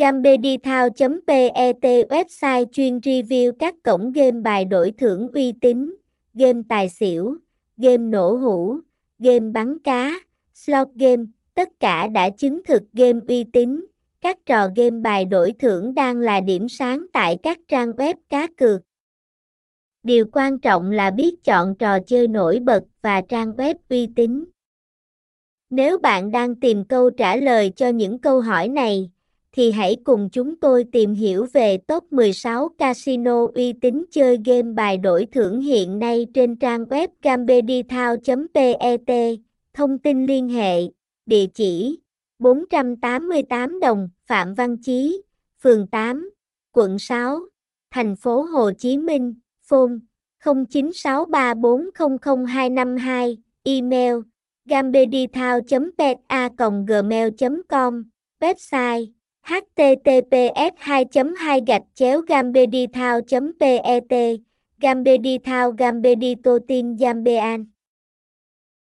Gambedithao.pet website chuyên review các cổng game bài đổi thưởng uy tín, game tài xỉu, game nổ hũ, game bắn cá, slot game, tất cả đã chứng thực game uy tín. Các trò game bài đổi thưởng đang là điểm sáng tại các trang web cá cược. Điều quan trọng là biết chọn trò chơi nổi bật và trang web uy tín. Nếu bạn đang tìm câu trả lời cho những câu hỏi này, thì hãy cùng chúng tôi tìm hiểu về top 16 casino uy tín chơi game bài đổi thưởng hiện nay trên trang web gambedithao.pet. Thông tin liên hệ, địa chỉ 488 đồng, Phạm Văn Chí, phường 8, quận 6, thành phố Hồ Chí Minh, phone 0963400252, email gambedithao.peta.gmail.com, website https 2 2 gạch chéo gambedithao pet gambedithao gambeditotin gambean